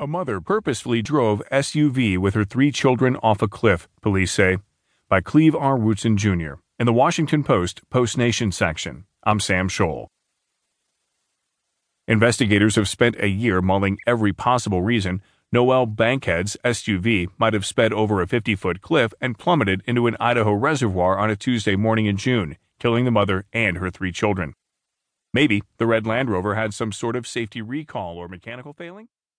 A mother purposefully drove SUV with her three children off a cliff, police say. By Cleve R. Wootson Jr. In the Washington Post Post Nation section. I'm Sam Scholl. Investigators have spent a year mulling every possible reason Noel Bankhead's SUV might have sped over a 50 foot cliff and plummeted into an Idaho reservoir on a Tuesday morning in June, killing the mother and her three children. Maybe the red Land Rover had some sort of safety recall or mechanical failing?